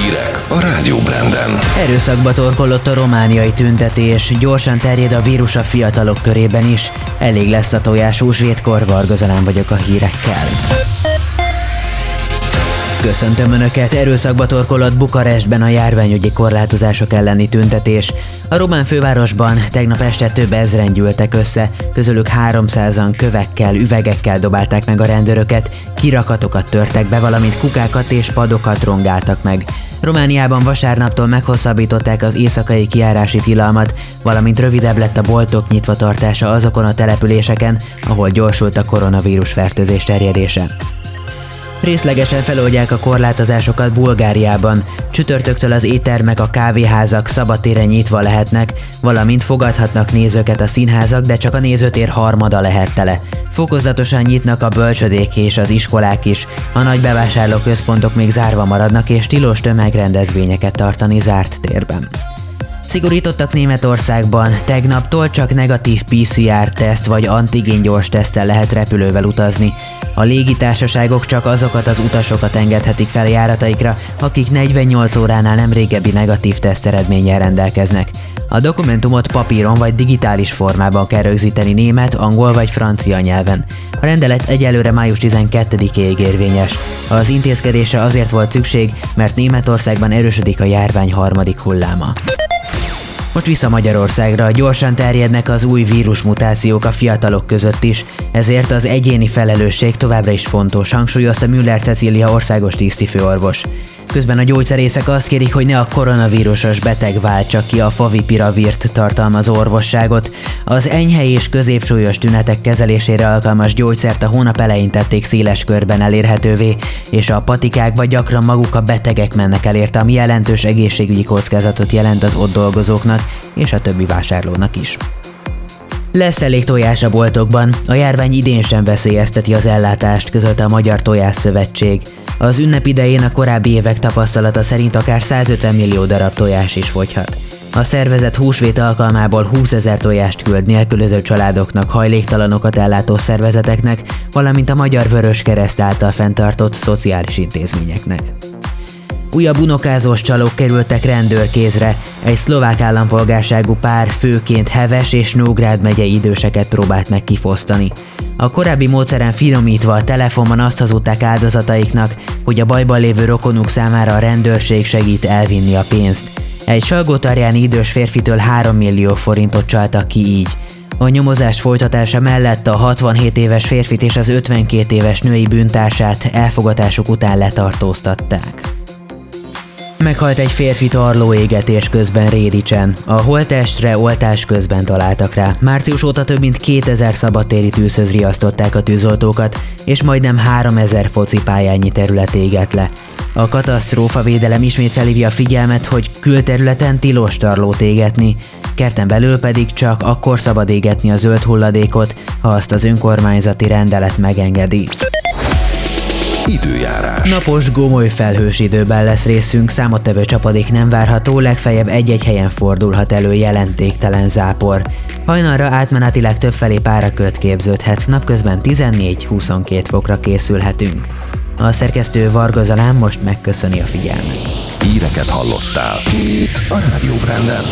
Hírek a Rádió Branden. Erőszakba torkolott a romániai tüntetés, gyorsan terjed a vírus a fiatalok körében is. Elég lesz a tojás húsvétkor, Vargazalán vagyok a hírekkel. Köszöntöm Önöket! Erőszakba torkolott Bukarestben a járványügyi korlátozások elleni tüntetés. A román fővárosban tegnap este több ezren gyűltek össze, közülük 300-an kövekkel, üvegekkel dobálták meg a rendőröket, kirakatokat törtek be, valamint kukákat és padokat rongáltak meg. Romániában vasárnaptól meghosszabbították az éjszakai kiárási tilalmat, valamint rövidebb lett a boltok nyitva tartása azokon a településeken, ahol gyorsult a koronavírus fertőzés terjedése. Részlegesen feloldják a korlátozásokat Bulgáriában. Csütörtöktől az éttermek, a kávéházak szabadtéren nyitva lehetnek, valamint fogadhatnak nézőket a színházak, de csak a nézőtér harmada lehet tele. Fokozatosan nyitnak a bölcsödék és az iskolák is, a nagy bevásárlóközpontok még zárva maradnak és tilos tömegrendezvényeket tartani zárt térben. Szigorítottak Németországban, tegnaptól csak negatív PCR-teszt vagy antigén gyors tesztel lehet repülővel utazni. A légitársaságok csak azokat az utasokat engedhetik fel járataikra, akik 48 óránál nem régebbi negatív teszt eredménnyel rendelkeznek. A dokumentumot papíron vagy digitális formában kell rögzíteni német, angol vagy francia nyelven. A rendelet egyelőre május 12-ig érvényes. Az intézkedésre azért volt szükség, mert Németországban erősödik a járvány harmadik hulláma. Most vissza Magyarországra, gyorsan terjednek az új vírusmutációk a fiatalok között is, ezért az egyéni felelősség továbbra is fontos, hangsúlyozta Müller Cecília országos tisztifőorvos. Közben a gyógyszerészek azt kérik, hogy ne a koronavírusos beteg váltsa ki a favipiravírt tartalmazó orvosságot. Az enyhe és középsúlyos tünetek kezelésére alkalmas gyógyszert a hónap elején tették széles körben elérhetővé, és a patikákba gyakran maguk a betegek mennek el érte, ami jelentős egészségügyi kockázatot jelent az ott dolgozóknak és a többi vásárlónak is. Lesz elég tojás a boltokban, a járvány idén sem veszélyezteti az ellátást, közölte a Magyar Tojás Szövetség. Az ünnep idején a korábbi évek tapasztalata szerint akár 150 millió darab tojás is fogyhat. A szervezet húsvét alkalmából 20 ezer tojást küld nélkülöző családoknak, hajléktalanokat ellátó szervezeteknek, valamint a Magyar Vörös Kereszt által fenntartott szociális intézményeknek. Újabb unokázós csalók kerültek rendőrkézre. Egy szlovák állampolgárságú pár főként Heves és Nógrád megye időseket próbált meg kifosztani. A korábbi módszeren finomítva a telefonban azt hazudták áldozataiknak, hogy a bajban lévő rokonuk számára a rendőrség segít elvinni a pénzt. Egy salgótarjáni idős férfitől 3 millió forintot csaltak ki így. A nyomozás folytatása mellett a 67 éves férfit és az 52 éves női bűntársát elfogatásuk után letartóztatták. Meghalt egy férfi tarló égetés közben Rédicsen. A holtestre oltás közben találtak rá. Március óta több mint 2000 szabadtéri tűzhöz riasztották a tűzoltókat, és majdnem 3000 focipályányi terület égett le. A katasztrófa védelem ismét felhívja a figyelmet, hogy külterületen tilos tarlót égetni, kerten belül pedig csak akkor szabad égetni a zöld hulladékot, ha azt az önkormányzati rendelet megengedi. Időjárás. Napos, gomoly felhős időben lesz részünk, számottevő csapadék nem várható, legfeljebb egy-egy helyen fordulhat elő jelentéktelen zápor. Hajnalra átmenetileg többfelé párakölt képződhet, napközben 14-22 fokra készülhetünk. A szerkesztő Varga Zalán most megköszöni a figyelmet. Híreket hallottál. Itt a Rádió Branden.